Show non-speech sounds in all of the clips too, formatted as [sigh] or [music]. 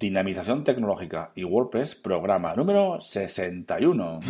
Dinamización tecnológica y WordPress, programa número 61.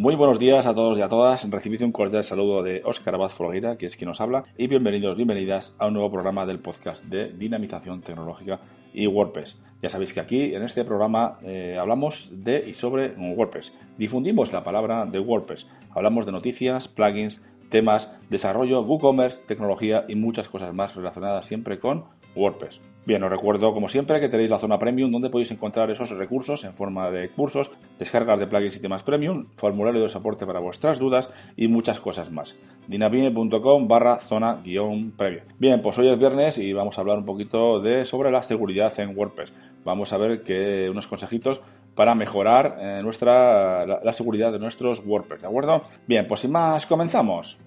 Muy buenos días a todos y a todas. Recibid un cordial saludo de Óscar Abad Folgueira, que es quien nos habla, y bienvenidos, bienvenidas a un nuevo programa del podcast de dinamización tecnológica y WordPress. Ya sabéis que aquí en este programa eh, hablamos de y sobre WordPress. Difundimos la palabra de WordPress. Hablamos de noticias, plugins, temas, desarrollo, WooCommerce, tecnología y muchas cosas más relacionadas siempre con WordPress. Bien, os recuerdo como siempre que tenéis la zona premium donde podéis encontrar esos recursos en forma de cursos, descargas de plugins y temas premium, formulario de soporte para vuestras dudas y muchas cosas más. dinavine.com barra zona guion premium. Bien, pues hoy es viernes y vamos a hablar un poquito de sobre la seguridad en WordPress. Vamos a ver que unos consejitos para mejorar eh, nuestra, la seguridad de nuestros WordPress, ¿de acuerdo? Bien, pues sin más, comenzamos.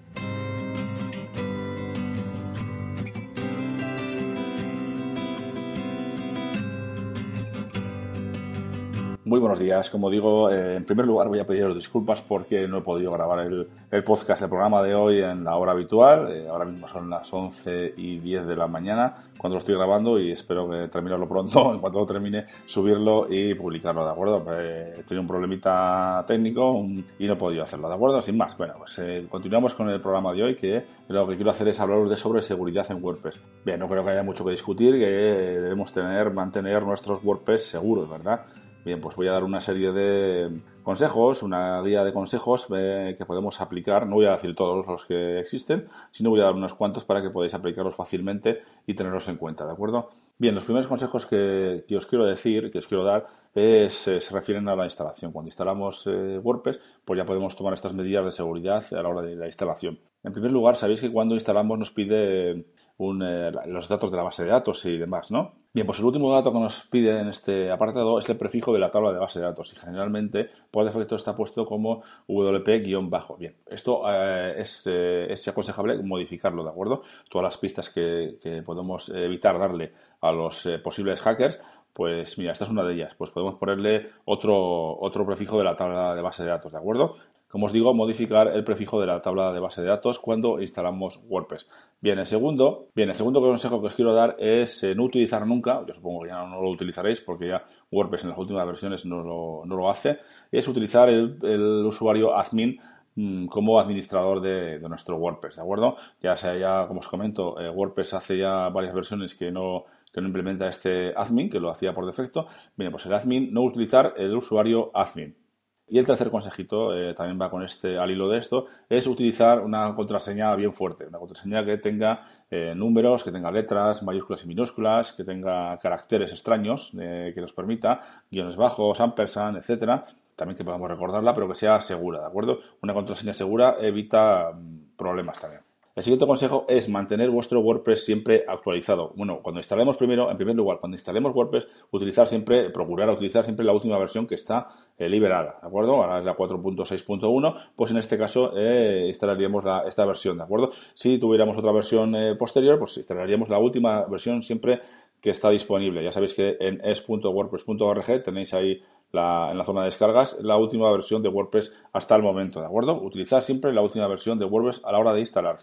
Muy buenos días. Como digo, eh, en primer lugar voy a pediros disculpas porque no he podido grabar el, podcast, el programa de hoy en la hora habitual. Eh, ahora mismo son las 11 y 10 de la mañana cuando lo estoy grabando y espero que terminarlo pronto, [laughs] en cuanto lo termine, subirlo y publicarlo, ¿de acuerdo? Eh, he tenido un problemita técnico y no he podido hacerlo, ¿de acuerdo? Sin más, bueno, pues continuamos con el programa de hoy que lo que quiero hacer es hablaros de sobre seguridad en WordPress. Bien, no creo que haya mucho que discutir, que debemos tener, mantener nuestros WordPress seguros, ¿verdad? Bien, pues voy a dar una serie de consejos, una guía de consejos eh, que podemos aplicar. No voy a decir todos los que existen, sino voy a dar unos cuantos para que podáis aplicarlos fácilmente y tenerlos en cuenta, ¿de acuerdo? Bien, los primeros consejos que, os quiero decir, que os quiero dar, es, eh, se refieren a la instalación. Cuando instalamos eh, WordPress, pues ya podemos tomar estas medidas de seguridad a la hora de la instalación. En primer lugar, sabéis que cuando instalamos nos pide los datos de la base de datos y demás, ¿no? Bien, pues el último dato que nos pide en este apartado es el prefijo de la tabla de base de datos y generalmente por defecto está puesto como WP-bajo. Bien, esto eh, eh, es, aconsejable modificarlo, ¿de acuerdo? Todas las pistas que, podemos evitar darle a los eh, posibles hackers, pues mira, esta es una de ellas. Pues podemos ponerle otro, otro prefijo de la tabla de base de datos, ¿de acuerdo? Como os digo, modificar el prefijo de la tabla de base de datos cuando instalamos WordPress. Bien, el segundo, bien, el segundo consejo que os quiero dar es eh, no utilizar nunca, yo supongo que ya no lo utilizaréis porque ya WordPress en las últimas versiones no lo, hace, es utilizar el, usuario admin mm, como administrador de, nuestro WordPress, ¿de acuerdo? Ya sea ya, como os comento, eh, WordPress hace ya varias versiones que no, que no implementa este admin, que lo hacía por defecto. Bien, pues el admin, no utilizar el usuario admin. Y el tercer consejito, eh, también va con este al hilo de esto, es utilizar una contraseña bien fuerte, una contraseña que tenga eh, números, que tenga letras, mayúsculas y minúsculas, que tenga caracteres extraños, eh, que nos permita guiones bajos, ampersand, etcétera. También que podamos recordarla, pero que sea segura, ¿de acuerdo? Una contraseña segura evita mm, problemas también. El siguiente consejo es mantener vuestro WordPress siempre actualizado. Bueno, cuando instalemos primero, en primer lugar, cuando instalemos WordPress, utilizar siempre, procurar utilizar siempre la última versión que está eh, liberada, ¿de acuerdo? Ahora es la 4.6.1, pues en este caso eh, instalaríamos esta versión, ¿de acuerdo? Si tuviéramos otra versión eh, posterior, pues instalaríamos la última versión siempre que está disponible. Ya sabéis que en es.wordpress.org tenéis ahí en la zona de descargas la última versión de WordPress hasta el momento, ¿de acuerdo? Utilizar siempre la última versión de WordPress a la hora de instalar.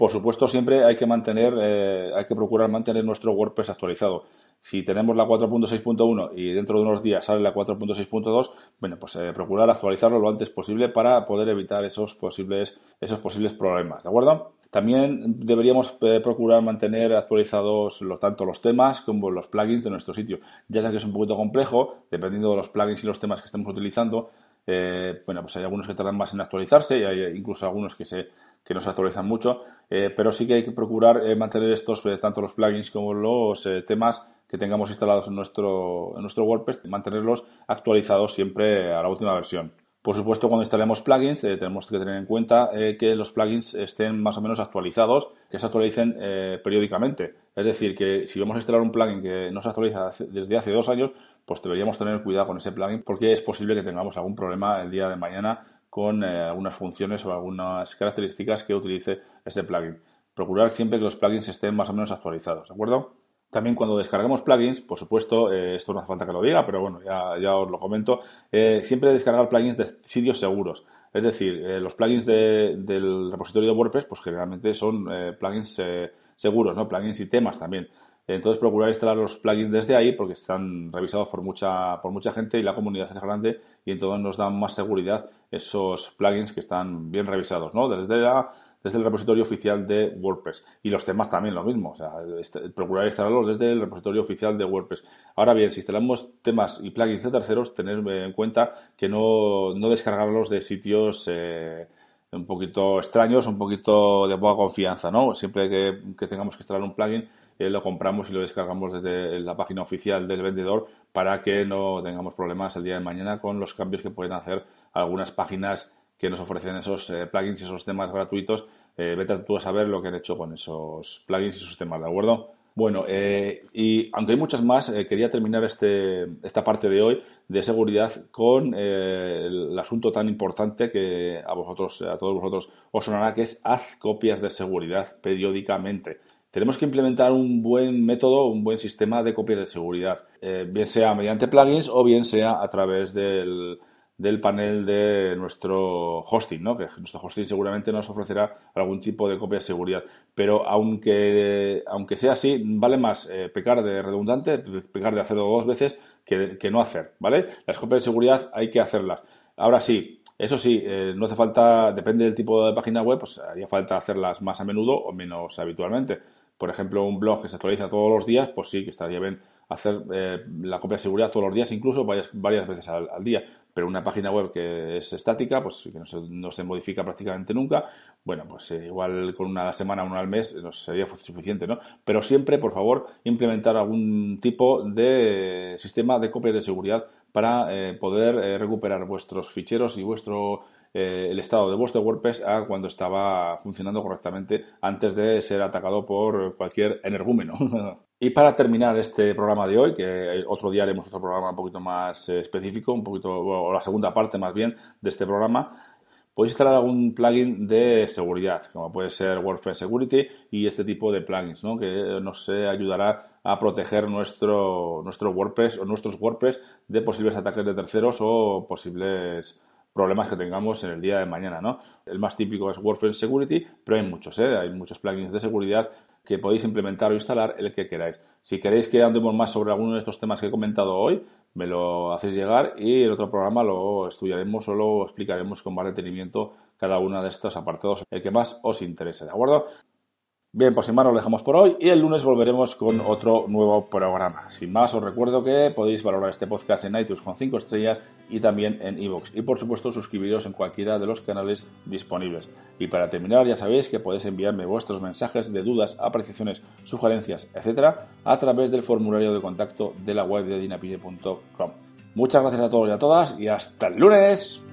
Por supuesto, siempre hay que mantener, eh, hay que procurar mantener nuestro WordPress actualizado. Si tenemos la 4.6.1 y dentro de unos días sale la 4.6.2, bueno, pues eh, procurar actualizarlo lo antes posible para poder evitar esos posibles, esos posibles problemas, ¿de acuerdo? También deberíamos eh, procurar mantener actualizados tanto los temas como los plugins de nuestro sitio, ya que es un poquito complejo, dependiendo de los plugins y los temas que estemos utilizando. bueno, pues hay algunos que tardan más en actualizarse y hay incluso algunos que se que no se actualizan mucho, eh, pero sí que hay que procurar eh, mantener estos, eh, tanto los plugins como los temas que tengamos instalados en nuestro, en nuestro WordPress, mantenerlos actualizados siempre a la última versión. Por supuesto, cuando instalemos plugins, tenemos que tener en cuenta que los plugins estén más o menos actualizados, que se actualicen periódicamente. Es decir, que si vamos a instalar un plugin que no se actualiza desde hace dos años, pues deberíamos tener cuidado con ese plugin porque es posible que tengamos algún problema el día de mañana con eh, algunas funciones o algunas características que utilice ese plugin. Procurar siempre que los plugins estén más o menos actualizados, ¿de acuerdo? También cuando descargamos plugins, por supuesto, eh, esto no hace falta que lo diga, pero bueno, ya, os lo comento, eh, siempre descargar plugins de sitios seguros. Es decir, los plugins del repositorio de WordPress, pues generalmente son plugins seguros, ¿no? Plugins y temas también. Entonces, procurar instalar los plugins desde ahí porque están revisados por mucha, por mucha gente y la comunidad es grande y entonces nos dan más seguridad esos plugins que están bien revisados, ¿no? Desde, desde el repositorio oficial de WordPress. Y los temas también lo mismo, o sea, este, procurar instalarlos desde el repositorio oficial de WordPress. Ahora bien, si instalamos temas y plugins de terceros, tener en cuenta que no, descargarlos de sitios... Eh, un poquito extraños, un poquito de poca confianza, ¿no? Siempre que tengamos que instalar un plugin, lo compramos y lo descargamos desde la página oficial del vendedor para que no tengamos problemas el día de mañana con los cambios que pueden hacer algunas páginas que nos ofrecen esos eh, plugins y esos temas gratuitos. Eh, vete tú a saber lo que han hecho con esos plugins y esos temas, ¿de acuerdo? Bueno, eh, y aunque hay muchas más, quería terminar este, esta parte de hoy de seguridad con el asunto tan importante que a vosotros, a todos vosotros os sonará, que es haz copias de seguridad periódicamente tenemos que implementar un buen método, un buen sistema de copias de seguridad, eh, bien sea mediante plugins o bien sea a través del, panel de nuestro hosting, ¿no? que nuestro hosting seguramente nos ofrecerá algún tipo de copia de seguridad. Pero aunque, aunque sea así, vale más eh, pecar de redundante, pecar de hacerlo dos veces, que, que, no hacer. ¿vale? Las copias de seguridad hay que hacerlas. Ahora sí, eso sí, eh, no hace falta, depende del tipo de página web, pues haría falta hacerlas más a menudo o menos habitualmente por ejemplo, un blog que se actualiza todos los días, pues sí, que estaría bien hacer eh, la copia de seguridad todos los días, incluso varias, varias veces al, día. Pero una página web que es estática, pues que no se, modifica prácticamente nunca, bueno, pues eh, igual con una semana, una al mes, nos sería suficiente, ¿no? Pero siempre, por favor, implementar algún tipo de sistema de copia de seguridad para eh, poder recuperar vuestros ficheros y vuestro eh, el estado de vuestro WordPress a cuando estaba funcionando correctamente antes de ser atacado por cualquier energúmeno. [laughs] y para terminar este programa de hoy, que otro día haremos otro programa un poquito más eh, específico, un poquito, o la segunda parte más bien de este programa, podéis instalar algún plugin de seguridad, como puede ser WordPress Security y este tipo de plugins, ¿no? que nos ayudará a proteger nuestro, nuestro WordPress o nuestros WordPress de posibles ataques de terceros o posibles problemas que tengamos en el día de mañana, ¿no? El más típico es WordPress Security, pero hay muchos, ¿eh? Hay muchos plugins de seguridad que podéis implementar o instalar el que queráis. Si queréis que andemos más sobre alguno de estos temas que he comentado hoy, me lo hacéis llegar y en otro programa lo estudiaremos o lo explicaremos con más detenimiento cada uno de estos apartados, el que más os interese, ¿de acuerdo? Bien, pues sin más lo dejamos por hoy y el lunes volveremos con otro nuevo programa. Sin más, os recuerdo que podéis valorar este podcast en iTunes con 5 estrellas y también en iVoox. Y por supuesto, suscribiros en cualquiera de los canales disponibles. Y para terminar, ya sabéis que podéis enviarme vuestros mensajes de dudas, apreciaciones, sugerencias, etcétera, a través del formulario de contacto de la web de dinapille.com. Muchas gracias a todos y a todas y hasta el lunes.